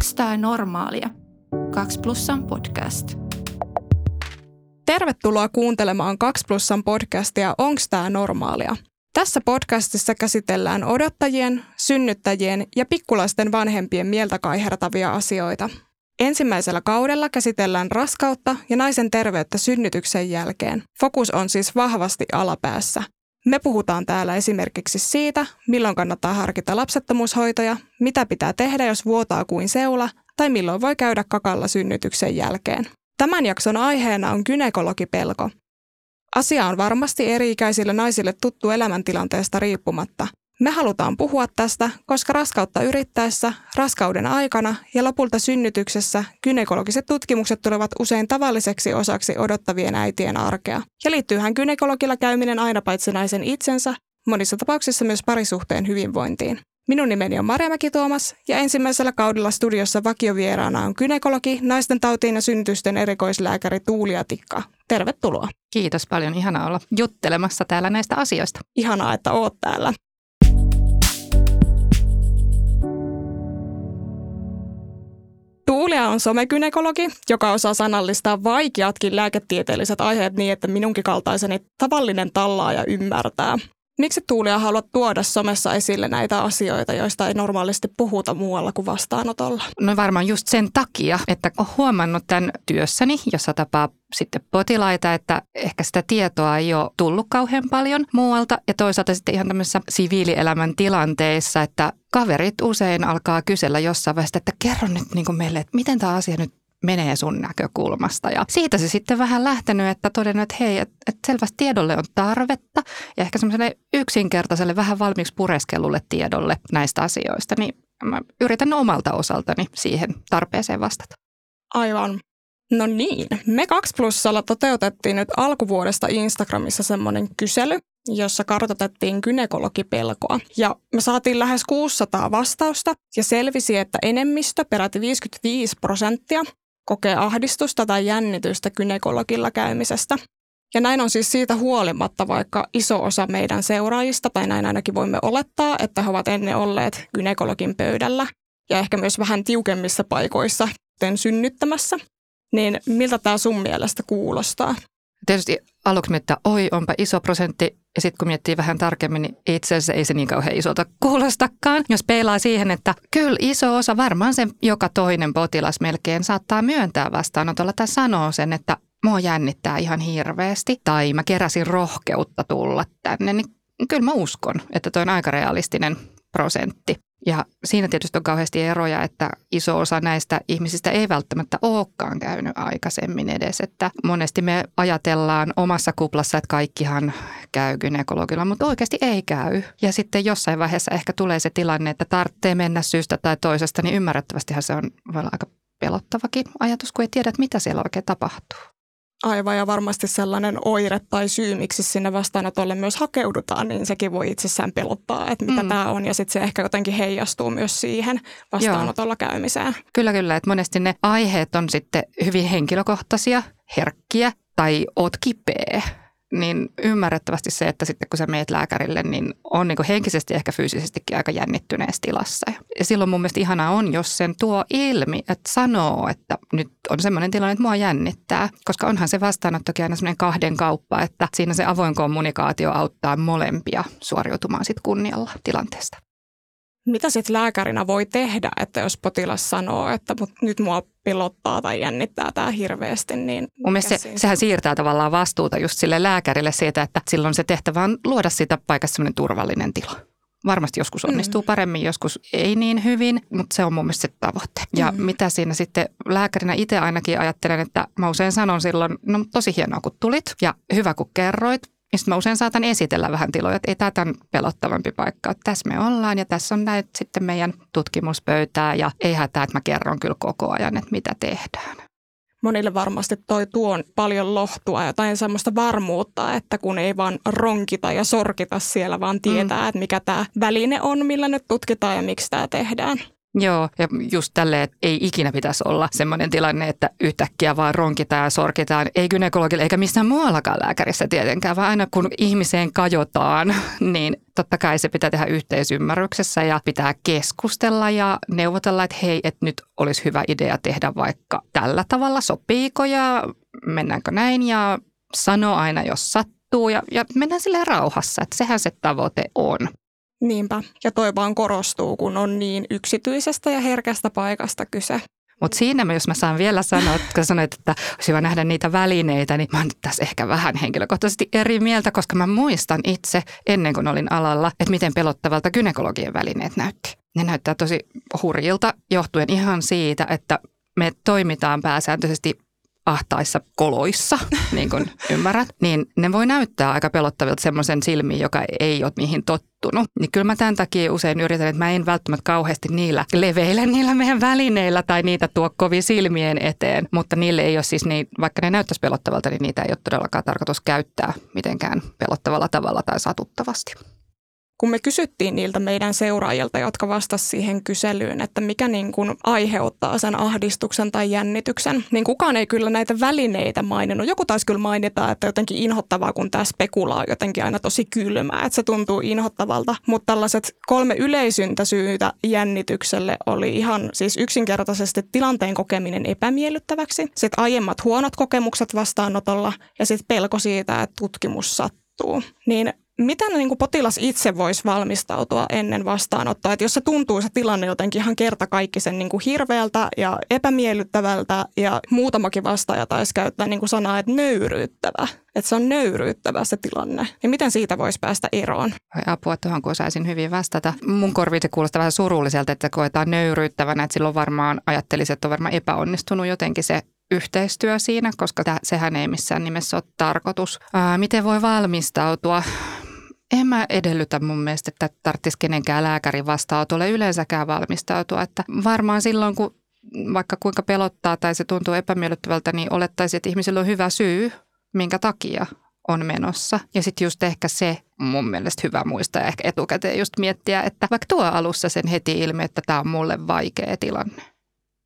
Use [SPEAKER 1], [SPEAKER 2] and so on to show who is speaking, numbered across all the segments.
[SPEAKER 1] Onks tää normaalia? 2 plussan podcast.
[SPEAKER 2] Tervetuloa kuuntelemaan 2 plussan podcastia Onks tää normaalia? Tässä podcastissa käsitellään odottajien, synnyttäjien ja pikkulaisten vanhempien mieltä kaihertavia asioita. Ensimmäisellä kaudella käsitellään raskautta ja naisen terveyttä synnytyksen jälkeen. Fokus on siis vahvasti alapäässä. Me puhutaan täällä esimerkiksi siitä, milloin kannattaa harkita lapsettomuushoitoja, mitä pitää tehdä, jos vuotaa kuin seula, tai milloin voi käydä kakalla synnytyksen jälkeen. Tämän jakson aiheena on gynekologipelko. Asia on varmasti eri-ikäisille naisille tuttu elämäntilanteesta riippumatta. Me halutaan puhua tästä, koska raskautta yrittäessä, raskauden aikana ja lopulta synnytyksessä gynekologiset tutkimukset tulevat usein tavalliseksi osaksi odottavien äitien arkea. Ja liittyyhän gynekologilla käyminen aina paitsi naisen itsensä, monissa tapauksissa myös parisuhteen hyvinvointiin. Minun nimeni on Marja Mäki-Tuomas ja ensimmäisellä kaudella studiossa vakiovieraana on gynekologi, naisten tautiin ja synnytysten erikoislääkäri Tuulia Tikka. Tervetuloa.
[SPEAKER 3] Kiitos paljon. Ihana olla juttelemassa täällä näistä asioista.
[SPEAKER 2] Ihanaa, että oot täällä. Tuulia on somekynekologi, joka osaa sanallistaa vaikeatkin lääketieteelliset aiheet niin, että minunkin kaltaiseni tavallinen tallaaja ymmärtää. Miksi Tuulia haluat tuoda somessa esille näitä asioita, joista ei normaalisti puhuta muualla kuin vastaanotolla?
[SPEAKER 3] No varmaan just sen takia, että olen huomannut tämän työssäni, jossa tapaa sitten potilaita, että ehkä sitä tietoa ei ole tullut kauhean paljon muualta. Ja toisaalta sitten ihan tämmöisissä siviilielämän tilanteissa, että kaverit usein alkaa kysellä jossain vaiheessa, että kerro nyt niin kuin meille, että miten tämä asia nyt menee sun näkökulmasta. Ja siitä se sitten vähän lähtenyt, että todennut, että hei, että, että selvästi tiedolle on tarvetta ja ehkä semmoiselle yksinkertaiselle vähän valmiiksi pureskellulle tiedolle näistä asioista, niin mä yritän omalta osaltani siihen tarpeeseen vastata.
[SPEAKER 2] Aivan. No niin, me 2 plussalla toteutettiin nyt alkuvuodesta Instagramissa semmoinen kysely, jossa kartoitettiin gynekologipelkoa. Ja me saatiin lähes 600 vastausta ja selvisi, että enemmistö, peräti 55 prosenttia, kokee ahdistusta tai jännitystä gynekologilla käymisestä. Ja näin on siis siitä huolimatta, vaikka iso osa meidän seuraajista, tai näin ainakin voimme olettaa, että he ovat ennen olleet gynekologin pöydällä ja ehkä myös vähän tiukemmissa paikoissa, kuten synnyttämässä. Niin miltä tämä sun mielestä kuulostaa?
[SPEAKER 3] Tietysti aluksi miettii, että oi, onpa iso prosentti. Ja sitten kun miettii vähän tarkemmin, niin itse asiassa ei se niin kauhean isolta kuulostakaan. Jos peilaa siihen, että kyllä iso osa, varmaan se joka toinen potilas melkein saattaa myöntää vastaanotolla tai sanoo sen, että mua jännittää ihan hirveästi. Tai mä keräsin rohkeutta tulla tänne, niin kyllä mä uskon, että toi on aika realistinen prosentti. Ja siinä tietysti on kauheasti eroja, että iso osa näistä ihmisistä ei välttämättä olekaan käynyt aikaisemmin edes. Että monesti me ajatellaan omassa kuplassa, että kaikkihan käy gynekologilla, mutta oikeasti ei käy. Ja sitten jossain vaiheessa ehkä tulee se tilanne, että tarvitsee mennä syystä tai toisesta, niin ymmärrettävästihan se on voi olla aika pelottavakin ajatus, kun ei tiedä, mitä siellä oikein tapahtuu.
[SPEAKER 2] Aivan ja varmasti sellainen oire tai syy, miksi sinne vastaanotolle myös hakeudutaan, niin sekin voi itsessään pelottaa, että mitä mm. tämä on. Ja sitten se ehkä jotenkin heijastuu myös siihen vastaanotolla Joo. käymiseen.
[SPEAKER 3] Kyllä, kyllä. Että monesti ne aiheet on sitten hyvin henkilökohtaisia, herkkiä tai oot kipeä niin ymmärrettävästi se, että sitten kun sä meet lääkärille, niin on niin henkisesti ehkä fyysisestikin aika jännittyneessä tilassa. Ja silloin mun mielestä ihanaa on, jos sen tuo ilmi, että sanoo, että nyt on semmoinen tilanne, että mua jännittää. Koska onhan se vastaanottokin aina semmoinen kahden kauppa, että siinä se avoin kommunikaatio auttaa molempia suoriutumaan sitten kunnialla tilanteesta.
[SPEAKER 2] Mitä sitten lääkärinä voi tehdä, että jos potilas sanoo, että mut nyt mua pilottaa tai jännittää tämä hirveästi, niin...
[SPEAKER 3] Mun mielestä se, sehän siirtää tavallaan vastuuta just sille lääkärille siitä, että silloin se tehtävä on luoda siitä paikasta sellainen turvallinen tila. Varmasti joskus onnistuu mm. paremmin, joskus ei niin hyvin, mutta se on mun mielestä se tavoite. Ja mm. mitä siinä sitten lääkärinä itse ainakin ajattelen, että mä usein sanon silloin, no tosi hienoa kun tulit ja hyvä kun kerroit, ja sitten mä usein saatan esitellä vähän tiloja, että ei tämä tämän pelottavampi paikka. Että tässä me ollaan ja tässä on näitä sitten meidän tutkimuspöytää ja ei hätää, että mä kerron kyllä koko ajan, että mitä tehdään.
[SPEAKER 2] Monille varmasti toi tuon paljon lohtua, jotain semmoista varmuutta, että kun ei vaan ronkita ja sorkita siellä, vaan tietää, mm. että mikä tämä väline on, millä nyt tutkitaan ja miksi tämä tehdään.
[SPEAKER 3] Joo, ja just tälleen, että ei ikinä pitäisi olla semmoinen tilanne, että yhtäkkiä vaan ronkitaan ja sorkitaan. Ei gynekologille eikä missään muuallakaan lääkärissä tietenkään, vaan aina kun ihmiseen kajotaan, niin totta kai se pitää tehdä yhteisymmärryksessä ja pitää keskustella ja neuvotella, että hei, että nyt olisi hyvä idea tehdä vaikka tällä tavalla, sopiiko ja mennäänkö näin ja sano aina, jos sattuu ja, ja mennään silleen rauhassa, että sehän se tavoite on.
[SPEAKER 2] Niinpä, ja toi vaan korostuu, kun on niin yksityisestä ja herkästä paikasta kyse.
[SPEAKER 3] Mutta siinä, jos mä saan vielä sanoa, että sanoit, että olisi hyvä nähdä niitä välineitä, niin mä oon tässä ehkä vähän henkilökohtaisesti eri mieltä, koska mä muistan itse ennen kuin olin alalla, että miten pelottavalta gynekologien välineet näytti. Ne näyttää tosi hurjilta johtuen ihan siitä, että me toimitaan pääsääntöisesti ahtaissa koloissa, niin kuin ymmärrät, niin ne voi näyttää aika pelottavilta semmoisen silmiin, joka ei ole niihin tottunut. Niin kyllä mä tämän takia usein yritän, että mä en välttämättä kauheasti niillä leveillä niillä meidän välineillä tai niitä tuo kovin silmien eteen, mutta niille ei ole siis niin, vaikka ne näyttäisi pelottavalta, niin niitä ei ole todellakaan tarkoitus käyttää mitenkään pelottavalla tavalla tai satuttavasti
[SPEAKER 2] kun me kysyttiin niiltä meidän seuraajilta, jotka vastasivat siihen kyselyyn, että mikä niin kuin aiheuttaa sen ahdistuksen tai jännityksen, niin kukaan ei kyllä näitä välineitä maininnut. Joku taisi kyllä mainita, että jotenkin inhottavaa, kun tämä spekula on jotenkin aina tosi kylmää, että se tuntuu inhottavalta. Mutta tällaiset kolme yleisyntä syytä jännitykselle oli ihan siis yksinkertaisesti tilanteen kokeminen epämiellyttäväksi, sitten aiemmat huonot kokemukset vastaanotolla ja sitten pelko siitä, että tutkimus sattuu. Niin miten niin kuin potilas itse voisi valmistautua ennen vastaanottoa? Että jos se tuntuu se tilanne jotenkin ihan kertakaikkisen niin kuin hirveältä ja epämiellyttävältä ja muutamakin vastaaja taisi käyttää niin kuin sanaa, että nöyryyttävä. Että se on nöyryyttävä se tilanne. Ja miten siitä voisi päästä eroon?
[SPEAKER 3] Apua tuohon, kun osaisin hyvin vastata. Mun korviin se kuulostaa vähän surulliselta, että koetaan nöyryyttävänä. Että silloin varmaan ajattelisin, että on varmaan epäonnistunut jotenkin se yhteistyö siinä, koska sehän ei missään nimessä ole tarkoitus. Ää, miten voi valmistautua? En mä edellytä mun mielestä, että tarvitsisi kenenkään lääkärin vastaanotolle yleensäkään valmistautua. Että varmaan silloin, kun vaikka kuinka pelottaa tai se tuntuu epämiellyttävältä, niin olettaisiin, että ihmisillä on hyvä syy, minkä takia on menossa. Ja sitten just ehkä se mun mielestä hyvä muistaa ehkä etukäteen just miettiä, että vaikka tuo alussa sen heti ilmi, että tämä on mulle vaikea tilanne.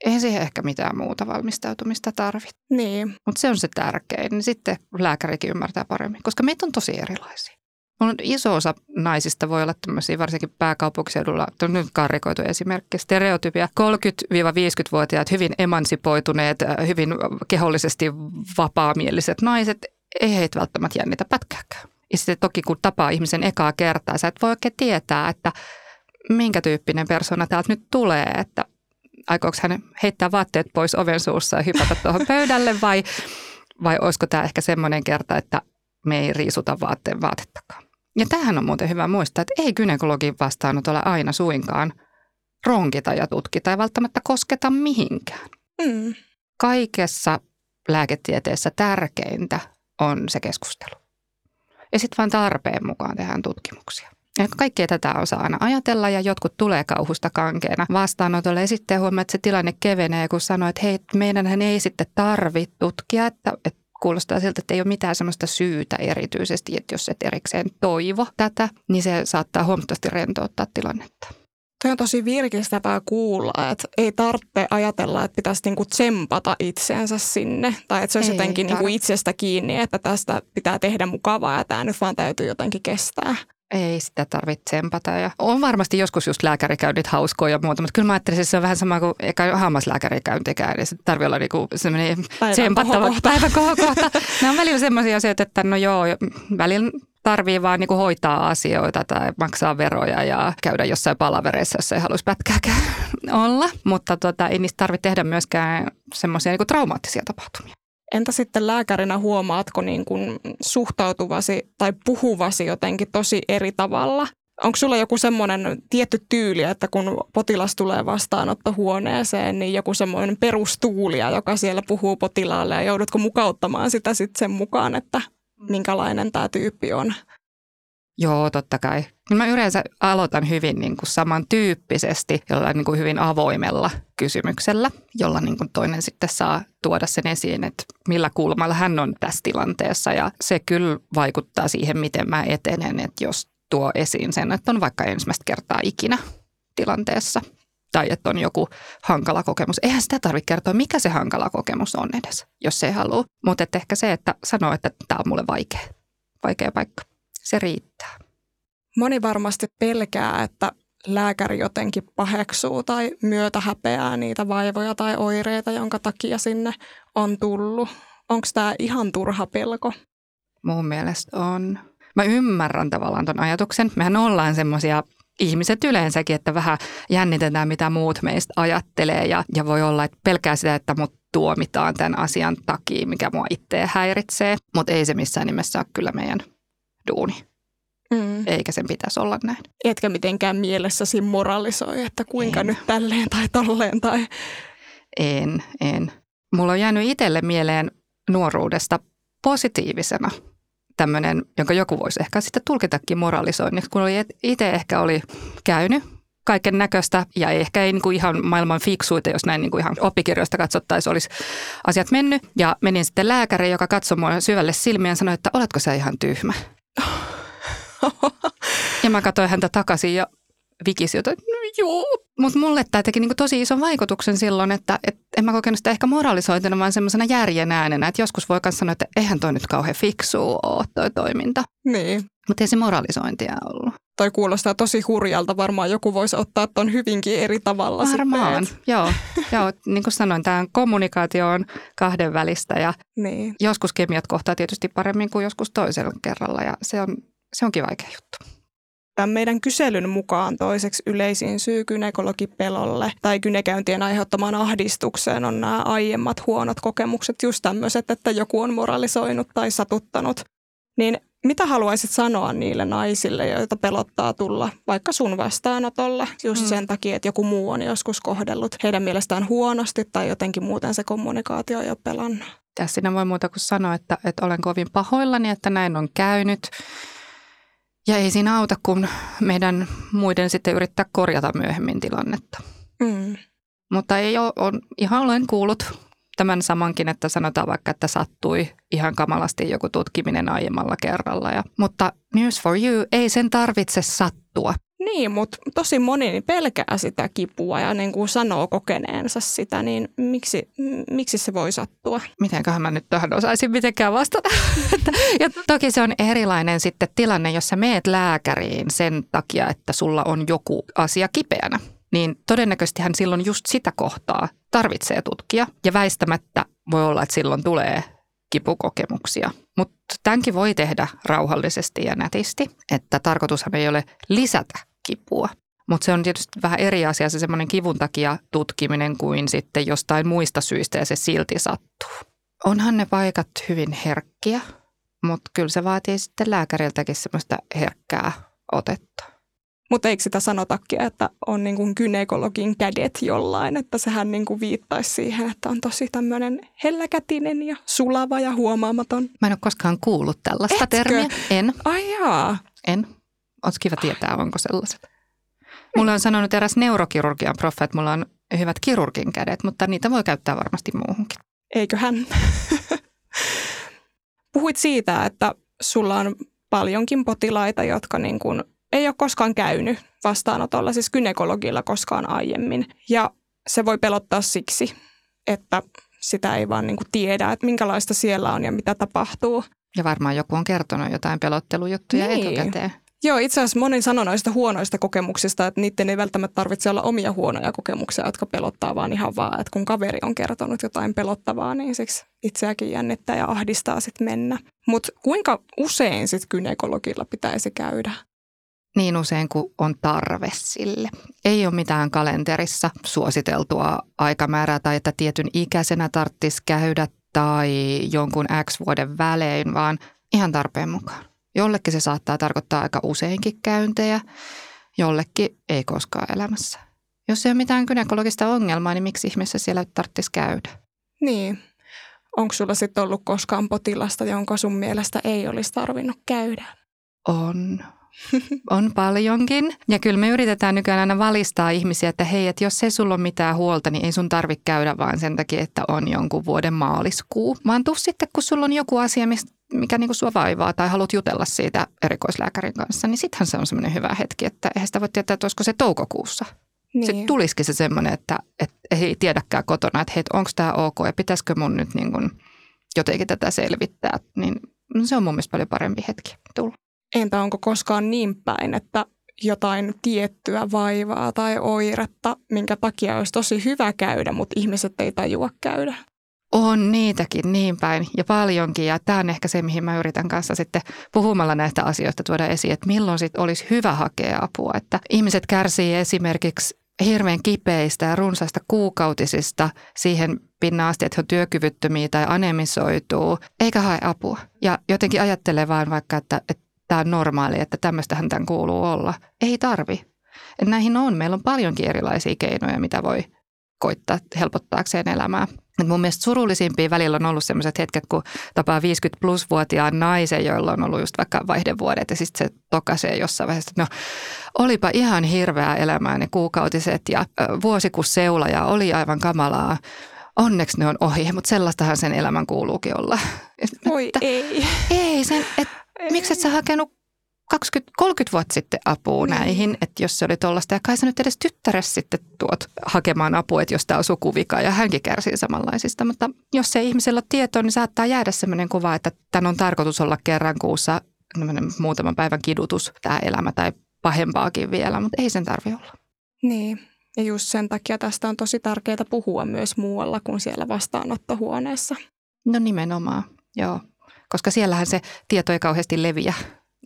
[SPEAKER 3] Ei siihen ehkä mitään muuta valmistautumista tarvitse.
[SPEAKER 2] Niin.
[SPEAKER 3] Mutta se on se tärkein. Niin sitten lääkärikin ymmärtää paremmin, koska meitä on tosi erilaisia. On iso osa naisista voi olla tämmöisiä, varsinkin pääkaupunkiseudulla, nyt karrikoitu esimerkki, stereotypia. 30-50-vuotiaat, hyvin emansipoituneet, äh, hyvin kehollisesti vapaamieliset naiset, ei heitä välttämättä jännitä pätkääkään. Ja sitten toki kun tapaa ihmisen ekaa kertaa, sä et voi oikein tietää, että minkä tyyppinen persona täältä nyt tulee, että aikooko hän heittää vaatteet pois oven suussa ja hypätä tuohon pöydälle vai, vai olisiko tämä ehkä semmoinen kerta, että me ei riisuta vaatteen vaatettakaan. Ja tähän on muuten hyvä muistaa, että ei gynekologin vastaanotolla aina suinkaan ronkita ja tutkita ja välttämättä kosketa mihinkään. Mm. Kaikessa lääketieteessä tärkeintä on se keskustelu. Ja sitten vain tarpeen mukaan tehdään tutkimuksia. Ja kaikkea tätä osaa aina ajatella ja jotkut tulee kauhusta kankeena vastaanotolle ja sitten huomaa, että se tilanne kevenee, kun sanoo, että hei, meidän ei sitten tarvitse tutkia, että, että kuulostaa siltä, että ei ole mitään sellaista syytä erityisesti, että jos et erikseen toivo tätä, niin se saattaa huomattavasti rentouttaa tilannetta.
[SPEAKER 2] Tuo on tosi virkistävää kuulla, että ei tarvitse ajatella, että pitäisi niinku tsempata itseensä sinne. Tai että se olisi ei jotenkin niinku itsestä kiinni, että tästä pitää tehdä mukavaa ja tämä nyt vaan täytyy jotenkin kestää.
[SPEAKER 3] Ei sitä tarvitse tsempata. Ja on varmasti joskus just lääkärikäynnit hauskoja ja muuta, mutta kyllä mä ajattelisin, että se on vähän sama kuin eikä hammaslääkärikäyntikään. Niin se tarvitsee olla niinku semmoinen tsempattava päiväkohokohta. Nämä on välillä semmoisia asioita, että no joo, välillä tarvii vaan niinku hoitaa asioita tai maksaa veroja ja käydä jossain palavereissa, jos ei haluaisi pätkääkään olla. Mutta tota, ei niistä tarvitse tehdä myöskään semmoisia niinku traumaattisia tapahtumia.
[SPEAKER 2] Entä sitten lääkärinä huomaatko niin kuin suhtautuvasi tai puhuvasi jotenkin tosi eri tavalla? Onko sulla joku semmoinen tietty tyyli, että kun potilas tulee vastaanottohuoneeseen, niin joku semmoinen perustuulia, joka siellä puhuu potilaalle ja joudutko mukauttamaan sitä sitten sen mukaan, että minkälainen tämä tyyppi on?
[SPEAKER 3] Joo, totta kai. Mä yleensä aloitan hyvin niin kuin samantyyppisesti, jollain niin kuin hyvin avoimella kysymyksellä, jolla niin kuin toinen sitten saa tuoda sen esiin, että millä kulmalla hän on tässä tilanteessa. Ja se kyllä vaikuttaa siihen, miten mä etenen, että jos tuo esiin sen, että on vaikka ensimmäistä kertaa ikinä tilanteessa. tai että on joku hankala kokemus. Eihän sitä tarvitse kertoa, mikä se hankala kokemus on edes, jos ei halua. Mutta ehkä se, että sanoo, että tämä on mulle vaikea, vaikea paikka, se riittää.
[SPEAKER 2] Moni varmasti pelkää, että lääkäri jotenkin paheksuu tai myötä häpeää niitä vaivoja tai oireita, jonka takia sinne on tullut. Onko tämä ihan turha pelko?
[SPEAKER 3] Mun mielestä on. Mä ymmärrän tavallaan ton ajatuksen. Mehän ollaan semmoisia ihmiset yleensäkin, että vähän jännitetään, mitä muut meistä ajattelee ja, ja voi olla, että pelkää sitä, että mut tuomitaan tämän asian takia, mikä mua itseä häiritsee, mutta ei se missään nimessä ole kyllä meidän duuni. Mm. Eikä sen pitäisi olla näin.
[SPEAKER 2] Etkä mitenkään mielessäsi moralisoi, että kuinka en. nyt tälleen tai tolleen tai...
[SPEAKER 3] En, en. Mulla on jäänyt itselle mieleen nuoruudesta positiivisena tämmöinen, jonka joku voisi ehkä sitten tulkitakin moralisoinniksi, kun oli itse ehkä oli käynyt kaiken näköistä ja ehkä ei niin kuin ihan maailman fiksuita, jos näin niin kuin ihan oppikirjoista katsottaisiin, olisi asiat mennyt. Ja menin sitten lääkäriin, joka katsoi mua syvälle silmiä ja sanoi, että oletko sä ihan tyhmä? Ja mä katsoin häntä takaisin ja vikisi että no joo. Mutta mulle tämä teki niinku tosi ison vaikutuksen silloin, että et en mä kokenut sitä ehkä moralisoitina, vaan semmoisena järjen äänenä. Että joskus voi myös sanoa, että eihän toi nyt kauhean fiksua ole toi toiminta.
[SPEAKER 2] Niin.
[SPEAKER 3] Mutta ei se moralisointia ollut.
[SPEAKER 2] Toi kuulostaa tosi hurjalta. Varmaan joku voisi ottaa ton hyvinkin eri tavalla
[SPEAKER 3] Varmaan, sitten. joo. joo. Niin kuin sanoin, tämä kommunikaatio on kahden välistä ja niin. joskus kemiat kohtaa tietysti paremmin kuin joskus toisella kerralla ja se on, se onkin vaikea juttu.
[SPEAKER 2] Tämän meidän kyselyn mukaan toiseksi yleisin syy gynekologipelolle tai gynekäyntien aiheuttamaan ahdistukseen on nämä aiemmat huonot kokemukset, just tämmöiset, että joku on moralisoinut tai satuttanut. Niin mitä haluaisit sanoa niille naisille, joita pelottaa tulla vaikka sun vastaanotolle just mm. sen takia, että joku muu on joskus kohdellut heidän mielestään huonosti tai jotenkin muuten se kommunikaatio ei ole pelannut?
[SPEAKER 3] Tässä sinä voi muuta kuin sanoa, että, että olen kovin pahoillani, että näin on käynyt. Ja ei siinä auta, kun meidän muiden sitten yrittää korjata myöhemmin tilannetta. Mm. Mutta ei ole, on, ihan olen kuullut tämän samankin, että sanotaan vaikka, että sattui ihan kamalasti joku tutkiminen aiemmalla kerralla. Ja, mutta news for you, ei sen tarvitse sattua.
[SPEAKER 2] Niin, mutta tosi moni niin pelkää sitä kipua ja niin kuin sanoo kokeneensa sitä, niin miksi, miksi se voi sattua?
[SPEAKER 3] Mitenköhän mä nyt tähän osaisin mitenkään vastata? ja toki se on erilainen sitten tilanne, jos sä meet lääkäriin sen takia, että sulla on joku asia kipeänä. Niin todennäköisesti hän silloin just sitä kohtaa tarvitsee tutkia ja väistämättä voi olla, että silloin tulee kipukokemuksia. Mutta tämänkin voi tehdä rauhallisesti ja nätisti, että tarkoitushan ei ole lisätä kipua. Mutta se on tietysti vähän eri asia se semmoinen kivun takia tutkiminen kuin sitten jostain muista syistä ja se silti sattuu. Onhan ne paikat hyvin herkkiä, mutta kyllä se vaatii sitten lääkäriltäkin semmoista herkkää otetta.
[SPEAKER 2] Mutta eikö sitä sanotakin, että on niin kuin gynekologin kädet jollain, että sehän niin kuin viittaisi siihen, että on tosi tämmöinen helläkätinen ja sulava ja huomaamaton.
[SPEAKER 3] Mä en ole koskaan kuullut tällaista
[SPEAKER 2] Etkö?
[SPEAKER 3] termiä. En.
[SPEAKER 2] Ai jaa.
[SPEAKER 3] En. Olisi kiva tietää, onko sellaiset. Mulla on sanonut eräs neurokirurgian profa, että mulla on hyvät kirurgin kädet, mutta niitä voi käyttää varmasti muuhunkin.
[SPEAKER 2] Eiköhän. Puhuit siitä, että sulla on paljonkin potilaita, jotka niin kuin ei ole koskaan käynyt vastaanotolla, siis gynekologilla koskaan aiemmin. Ja se voi pelottaa siksi, että sitä ei vaan niin kuin tiedä, että minkälaista siellä on ja mitä tapahtuu.
[SPEAKER 3] Ja varmaan joku on kertonut jotain pelottelujuttuja niin. etukäteen.
[SPEAKER 2] Joo, itse asiassa moni sanoo noista huonoista kokemuksista, että niiden ei välttämättä tarvitse olla omia huonoja kokemuksia, jotka pelottaa, vaan ihan vaan, että kun kaveri on kertonut jotain pelottavaa, niin siksi itseäkin jännittää ja ahdistaa sitten mennä. Mutta kuinka usein sitten gynekologilla pitäisi käydä?
[SPEAKER 3] Niin usein kuin on tarve sille. Ei ole mitään kalenterissa suositeltua aikamäärää tai että tietyn ikäisenä tarvitsisi käydä tai jonkun X vuoden välein, vaan ihan tarpeen mukaan. Jollekin se saattaa tarkoittaa aika useinkin käyntejä, jollekin ei koskaan elämässä. Jos ei ole mitään gynekologista ongelmaa, niin miksi ihmeessä siellä tarvitsisi käydä?
[SPEAKER 2] Niin. Onko sulla sitten ollut koskaan potilasta, jonka sun mielestä ei olisi tarvinnut käydä?
[SPEAKER 3] On. On paljonkin. Ja kyllä me yritetään nykyään aina valistaa ihmisiä, että hei, että jos ei sulla ole mitään huolta, niin ei sun tarvitse käydä vaan sen takia, että on jonkun vuoden maaliskuu. Vaan tuu sitten, kun sulla on joku asia, mikä niinku sua vaivaa tai haluat jutella siitä erikoislääkärin kanssa, niin sittenhän se on semmoinen hyvä hetki, että eihän sitä voi tietää, että olisiko se toukokuussa. Niin. Sitten tulisikin se semmoinen, että, että ei tiedäkään kotona, että hei, onko tämä ok ja pitäisikö mun nyt niin kuin jotenkin tätä selvittää. Niin se on mun mielestä paljon parempi hetki tulla.
[SPEAKER 2] Entä onko koskaan niin päin, että jotain tiettyä vaivaa tai oiretta, minkä takia olisi tosi hyvä käydä, mutta ihmiset ei tajua käydä?
[SPEAKER 3] On niitäkin niin päin ja paljonkin ja tämä on ehkä se, mihin mä yritän kanssa sitten puhumalla näistä asioista tuoda esiin, että milloin sitten olisi hyvä hakea apua. Että ihmiset kärsii esimerkiksi hirveän kipeistä ja runsaista kuukautisista siihen pinnan asti, että he on työkyvyttömiä tai anemisoituu, eikä hae apua. Ja jotenkin ajattelee vaan vaikka, että, että tämä on normaali, että tämmöistähän tämän kuuluu olla. Ei tarvi. Et näihin on, meillä on paljonkin erilaisia keinoja, mitä voi koittaa helpottaakseen elämää. Et mun mielestä surullisimpia välillä on ollut sellaiset hetket, kun tapaa 50 plus vuotiaan naisen, joilla on ollut just vaikka vaihdevuodet ja sitten se tokaisee jossain vaiheessa, että no olipa ihan hirveää elämää ne kuukautiset ja vuosikusseula ja oli aivan kamalaa. Onneksi ne on ohi, mutta sellaistahan sen elämän kuuluukin olla.
[SPEAKER 2] Voi ei.
[SPEAKER 3] Ei, sen, et, miksi et sä hakenut 20-30 vuotta sitten apua niin. näihin, että jos se oli tuollaista. Ja kai sä nyt edes tyttäres sitten tuot hakemaan apua, että jos tämä on sukuvika ja hänkin kärsii samanlaisista. Mutta jos se ihmisellä on tietoa, niin saattaa jäädä sellainen kuva, että tämän on tarkoitus olla kerran kuussa muutaman päivän kidutus tämä elämä tai pahempaakin vielä, mutta ei sen tarvi olla.
[SPEAKER 2] Niin, ja just sen takia tästä on tosi tärkeää puhua myös muualla kuin siellä vastaanottohuoneessa.
[SPEAKER 3] No nimenomaan, joo. Koska siellähän se tieto ei kauheasti leviä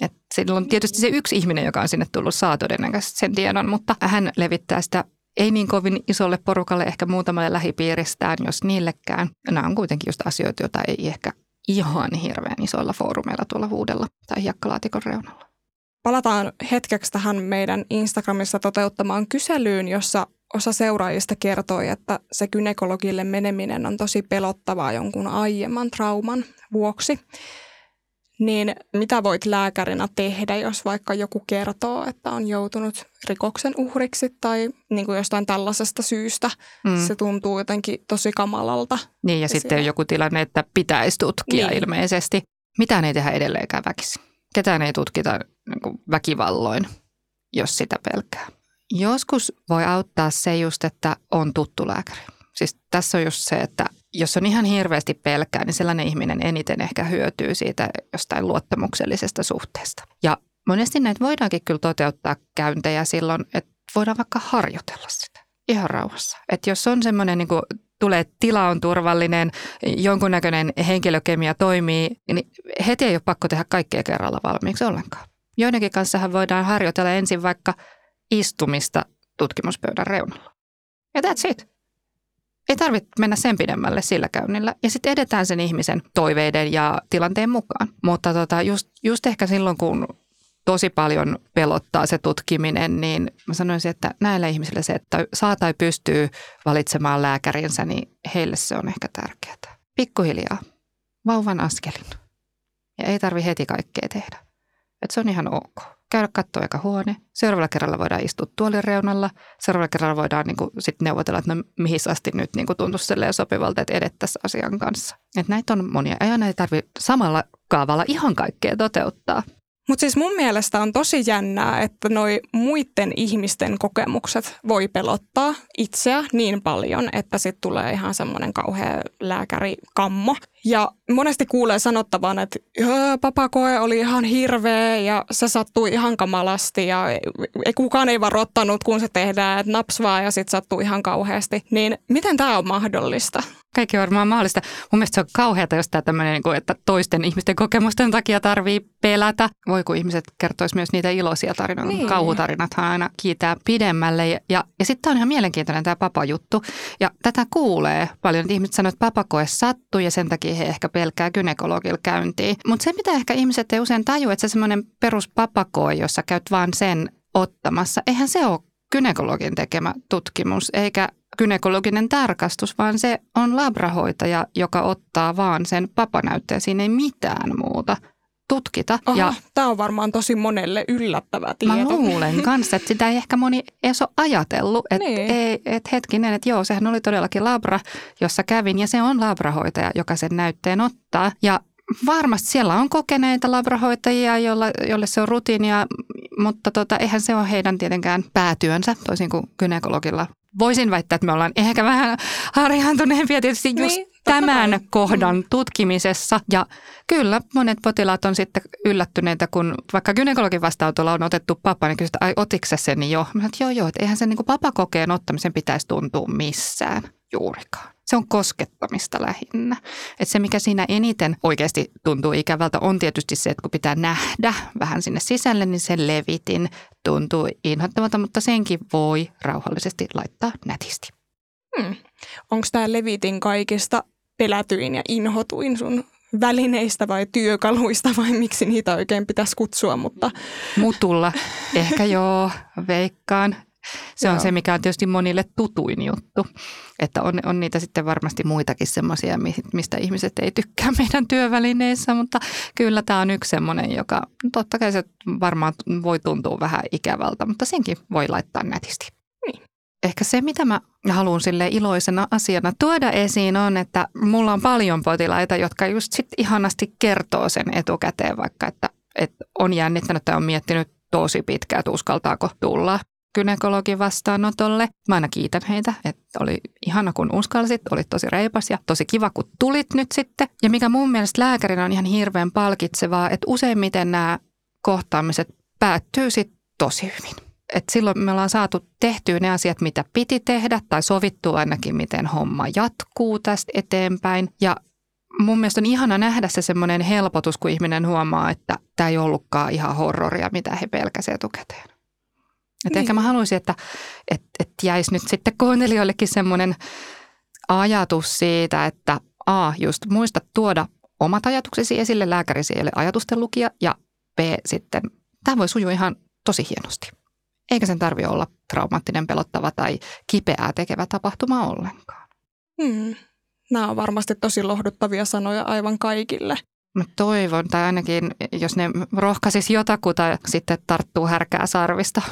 [SPEAKER 3] et silloin tietysti se yksi ihminen, joka on sinne tullut, saa todennäköisesti sen tiedon, mutta hän levittää sitä ei niin kovin isolle porukalle, ehkä muutamalle lähipiiristään, jos niillekään. Nämä on kuitenkin just asioita, joita ei ehkä ihan hirveän isoilla foorumeilla tuolla huudella tai hiekkalaatikon reunalla.
[SPEAKER 2] Palataan hetkeksi tähän meidän Instagramissa toteuttamaan kyselyyn, jossa osa seuraajista kertoi, että se kynekologille meneminen on tosi pelottavaa jonkun aiemman trauman vuoksi niin mitä voit lääkärinä tehdä, jos vaikka joku kertoo, että on joutunut rikoksen uhriksi tai niin kuin jostain tällaisesta syystä. Mm. Se tuntuu jotenkin tosi kamalalta.
[SPEAKER 3] Niin ja, ja sitten on joku tilanne, että pitäisi tutkia niin. ilmeisesti. Mitään ei tehdä edelleenkään väkisin. Ketään ei tutkita niin väkivalloin, jos sitä pelkää. Joskus voi auttaa se just, että on tuttu lääkäri. Siis tässä on just se, että jos on ihan hirveästi pelkää, niin sellainen ihminen eniten ehkä hyötyy siitä jostain luottamuksellisesta suhteesta. Ja monesti näitä voidaankin kyllä toteuttaa käyntejä silloin, että voidaan vaikka harjoitella sitä ihan rauhassa. Että jos on semmoinen niin kuin tulee, tila on turvallinen, jonkunnäköinen henkilökemia toimii, niin heti ei ole pakko tehdä kaikkea kerralla valmiiksi ollenkaan. Joidenkin kanssahan voidaan harjoitella ensin vaikka istumista tutkimuspöydän reunalla. Ja that's it. Ei tarvitse mennä sen pidemmälle sillä käynnillä. Ja sitten edetään sen ihmisen toiveiden ja tilanteen mukaan. Mutta tota, just, just ehkä silloin, kun tosi paljon pelottaa se tutkiminen, niin mä sanoisin, että näillä ihmisillä se, että saa tai pystyy valitsemaan lääkärinsä, niin heille se on ehkä tärkeää. Pikkuhiljaa, vauvan askelin. Ja ei tarvi heti kaikkea tehdä. Et se on ihan ok käydä katsoa eka huone. Seuraavalla kerralla voidaan istua tuolin reunalla. Seuraavalla kerralla voidaan niin kuin, sit neuvotella, että no, mihin asti nyt niin kuin tuntuisi sopivalta, että edettäisiin asian kanssa. Et näitä on monia. Ei aina tarvitse samalla kaavalla ihan kaikkea toteuttaa.
[SPEAKER 2] Mutta siis mun mielestä on tosi jännää, että noi muiden ihmisten kokemukset voi pelottaa itseä niin paljon, että sitten tulee ihan semmoinen kauhea lääkärikammo. Ja monesti kuulee sanottavan, että papakoe oli ihan hirveä ja se sattui ihan kamalasti ja ei, kukaan ei varoittanut, kun se tehdään, että naps vaan ja sitten sattuu ihan kauheasti. Niin miten tämä on mahdollista?
[SPEAKER 3] Kaikki on varmaan mahdollista. Mun mielestä se on kauheata, jos tämä tämmöinen, niin että toisten ihmisten kokemusten takia tarvii pelätä. Voi kun ihmiset kertoisi myös niitä iloisia tarinoita. Niin. Kauhutarinathan aina kiitää pidemmälle. Ja, ja, ja sitten on ihan mielenkiintoinen tämä papajuttu. Ja tätä kuulee paljon, että ihmiset sanoo, että papakoe sattuu ja sen takia he ehkä pelkää gynekologilla käyntiin. Mutta se, mitä ehkä ihmiset ei usein tajua, että se semmoinen peruspapakoi, jossa käyt vaan sen ottamassa, eihän se ole gynekologin tekemä tutkimus, eikä gynekologinen tarkastus, vaan se on labrahoitaja, joka ottaa vaan sen papanäytteen. Siinä ei mitään muuta tutkita.
[SPEAKER 2] Oho, ja tämä on varmaan tosi monelle yllättävä tieto.
[SPEAKER 3] Mä luulen kanssa, että sitä ei ehkä moni edes ole ajatellut. Että niin. ei, et hetkinen, että joo, sehän oli todellakin labra, jossa kävin ja se on labrahoitaja, joka sen näytteen ottaa. Ja varmasti siellä on kokeneita labrahoitajia, jolla, jolle se on rutiinia, mutta tota, eihän se ole heidän tietenkään päätyönsä, toisin kuin gynekologilla. Voisin väittää, että me ollaan ehkä vähän harjaantuneempia tietysti just niin, tämän kai. kohdan mm. tutkimisessa. Ja kyllä monet potilaat on sitten yllättyneitä, kun vaikka gynekologin vastaanotolla on otettu papa, niin kysytään, ai otiko se sen jo? Mä että joo joo, että eihän se niin papakokeen ottamisen pitäisi tuntua missään juurikaan. Se on koskettamista lähinnä. Et se, mikä siinä eniten oikeasti tuntuu ikävältä, on tietysti se, että kun pitää nähdä vähän sinne sisälle, niin sen levitin tuntuu inhottavalta, mutta senkin voi rauhallisesti laittaa nätisti.
[SPEAKER 2] Hmm. Onko tämä levitin kaikista pelätyin ja inhotuin sun välineistä vai työkaluista vai miksi niitä oikein pitäisi kutsua, mutta...
[SPEAKER 3] Mutulla. Ehkä joo, veikkaan. Se Joo. on se, mikä on tietysti monille tutuin juttu. Että on, on niitä sitten varmasti muitakin semmoisia, mistä ihmiset ei tykkää meidän työvälineissä, mutta kyllä tämä on yksi semmoinen, joka totta kai se varmaan voi tuntua vähän ikävältä, mutta senkin voi laittaa nätisti. Niin. Ehkä se, mitä mä haluan sille iloisena asiana tuoda esiin on, että mulla on paljon potilaita, jotka just sit ihanasti kertoo sen etukäteen, vaikka että, että on jännittänyt tai on miettinyt tosi pitkään, että uskaltaako tulla gynekologin vastaanotolle. Mä aina kiitän heitä, että oli ihana kun uskalsit, oli tosi reipas ja tosi kiva kun tulit nyt sitten. Ja mikä mun mielestä lääkärinä on ihan hirveän palkitsevaa, että useimmiten nämä kohtaamiset päättyy sitten tosi hyvin. Et silloin me ollaan saatu tehtyä ne asiat, mitä piti tehdä, tai sovittu ainakin, miten homma jatkuu tästä eteenpäin. Ja mun mielestä on ihana nähdä se semmoinen helpotus, kun ihminen huomaa, että tämä ei ollutkaan ihan horroria, mitä he pelkäsivät etukäteen. Et niin. Ehkä mä haluaisin, että et, et jäisi nyt sitten kuuntelijoillekin semmoinen ajatus siitä, että A, just muista tuoda omat ajatuksesi esille, lääkärisi ei ole ajatusten lukija, ja B, sitten tämä voi sujua ihan tosi hienosti. Eikä sen tarvi olla traumaattinen, pelottava tai kipeää tekevä tapahtuma ollenkaan.
[SPEAKER 2] Hmm. Nämä on varmasti tosi lohduttavia sanoja aivan kaikille.
[SPEAKER 3] Mä toivon, tai ainakin jos ne rohkaisis jotakuta sitten tarttuu härkää sarvista.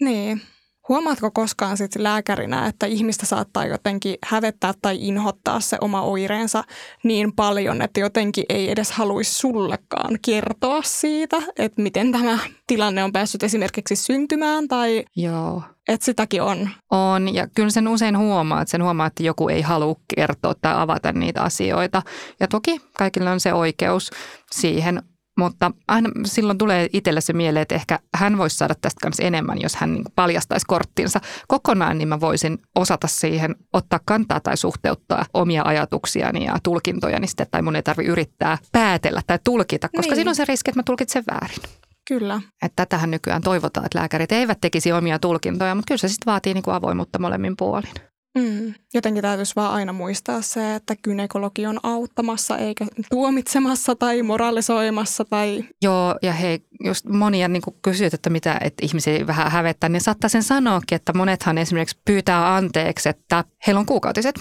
[SPEAKER 2] Niin. Huomaatko koskaan sit lääkärinä, että ihmistä saattaa jotenkin hävettää tai inhottaa se oma oireensa niin paljon, että jotenkin ei edes haluaisi sullekaan kertoa siitä, että miten tämä tilanne on päässyt esimerkiksi syntymään tai
[SPEAKER 3] Joo.
[SPEAKER 2] että sitäkin on.
[SPEAKER 3] On ja kyllä sen usein huomaa, että sen huomaa, että joku ei halua kertoa tai avata niitä asioita. Ja toki kaikilla on se oikeus siihen mutta aina silloin tulee itselle se mieleen, että ehkä hän voisi saada tästä kanssa enemmän, jos hän niin paljastaisi korttinsa kokonaan, niin mä voisin osata siihen ottaa kantaa tai suhteuttaa omia ajatuksiani ja tulkintojani sitten, tai mun ei tarvitse yrittää päätellä tai tulkita, koska niin. siinä on se riski, että mä tulkitsen väärin.
[SPEAKER 2] Kyllä.
[SPEAKER 3] Että tätähän nykyään toivotaan, että lääkärit eivät tekisi omia tulkintoja, mutta kyllä se sitten vaatii niin kuin avoimuutta molemmin puolin.
[SPEAKER 2] Mm. Jotenkin täytyisi vaan aina muistaa se, että kynekologi on auttamassa eikä tuomitsemassa tai moralisoimassa. Tai...
[SPEAKER 3] Joo, ja hei, just monia niin kysyt, että mitä että ihmisiä vähän hävettää, niin saattaa sen sanoakin, että monethan esimerkiksi pyytää anteeksi, että heillä on kuukautiset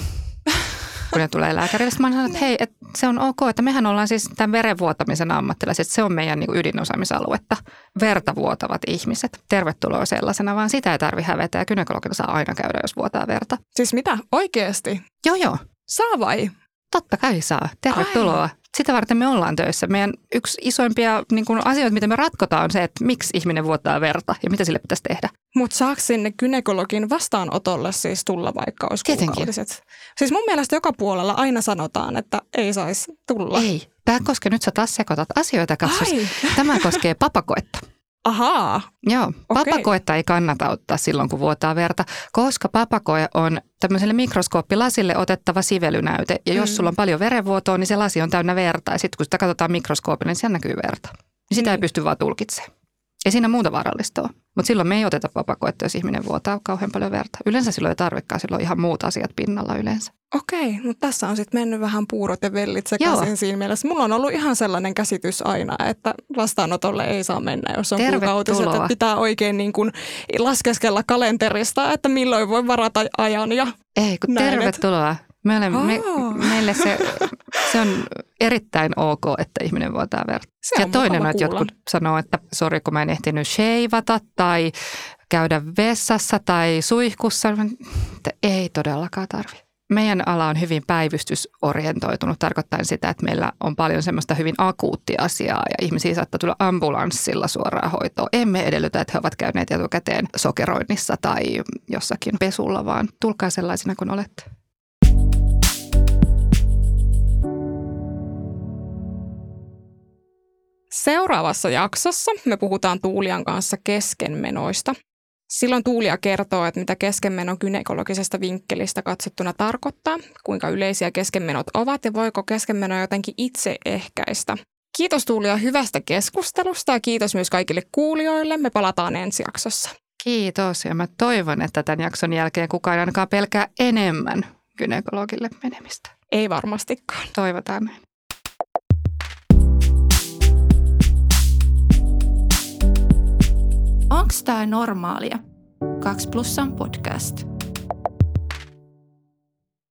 [SPEAKER 3] kun ne tulee lääkärille. Sitten mä sanon, että hei, että se on ok, että mehän ollaan siis tämän verenvuotamisen ammattilaiset. Se on meidän niin ydinosaamisaluetta. Verta vuotavat ihmiset. Tervetuloa sellaisena, vaan sitä ei tarvi hävetä ja gynekologilla saa aina käydä, jos vuotaa verta.
[SPEAKER 2] Siis mitä? Oikeasti?
[SPEAKER 3] Joo, joo.
[SPEAKER 2] Saa vai?
[SPEAKER 3] Totta kai saa. Tervetuloa. Ai. Sitä varten me ollaan töissä. Meidän yksi isoimpia niin kuin asioita, mitä me ratkotaan, on se, että miksi ihminen vuottaa verta ja mitä sille pitäisi tehdä.
[SPEAKER 2] Mutta saako sinne gynekologin vastaanotolle siis tulla vaikka olisi kuukaudiset? Siis mun mielestä joka puolella aina sanotaan, että ei saisi tulla.
[SPEAKER 3] Ei. Tämä koskee, nyt sä taas sekoitat asioita, katsos. Tämä koskee papakoetta.
[SPEAKER 2] Ahaa.
[SPEAKER 3] Joo, okay. papakoetta ei kannata ottaa silloin, kun vuotaa verta, koska papakoe on tämmöiselle mikroskooppilasille otettava sivelynäyte. Ja jos mm. sulla on paljon verenvuotoa, niin se lasi on täynnä verta. Ja sitten kun sitä katsotaan mikroskoopilla, niin siellä näkyy verta. Sitä niin. ei pysty vaan tulkitsemaan. Ei siinä muuta vaarallista ole. Mutta silloin me ei oteta papakoetta, jos ihminen vuotaa kauhean paljon verta. Yleensä silloin ei tarvikaan, silloin ihan muut asiat pinnalla yleensä.
[SPEAKER 2] Okei, mutta tässä on sitten mennyt vähän puurot ja vellit sekaisin Joo. siinä mielessä. Mulla on ollut ihan sellainen käsitys aina, että vastaanotolle ei saa mennä, jos on kuukautiset. Että pitää oikein niin kuin laskeskella kalenterista, että milloin voi varata ajan ja
[SPEAKER 3] Ei, kun näin, tervetuloa. Me olemme, me, meille se, se on erittäin ok, että ihminen vuotaa verta. Se ja toinen on, että jotkut sanoo, että sori kun mä en ehtinyt sheivata tai käydä vessassa tai suihkussa. Että ei todellakaan tarvi. meidän ala on hyvin päivystysorientoitunut, tarkoittaen sitä, että meillä on paljon semmoista hyvin akuuttia asiaa ja ihmisiä saattaa tulla ambulanssilla suoraan hoitoon. Emme edellytä, että he ovat käyneet etukäteen sokeroinnissa tai jossakin pesulla, vaan tulkaa sellaisina kuin olette.
[SPEAKER 2] Seuraavassa jaksossa me puhutaan Tuulian kanssa keskenmenoista. Silloin Tuulia kertoo, että mitä keskenmenon kynekologisesta vinkkelistä katsottuna tarkoittaa, kuinka yleisiä keskenmenot ovat ja voiko keskenmeno jotenkin itse ehkäistä. Kiitos Tuulia hyvästä keskustelusta ja kiitos myös kaikille kuulijoille. Me palataan ensi jaksossa.
[SPEAKER 3] Kiitos ja mä toivon, että tämän jakson jälkeen kukaan ainakaan pelkää enemmän gynekologille menemistä.
[SPEAKER 2] Ei varmastikaan.
[SPEAKER 3] Toivotaan näin.
[SPEAKER 1] Onks tää normaalia? 2 plussan podcast.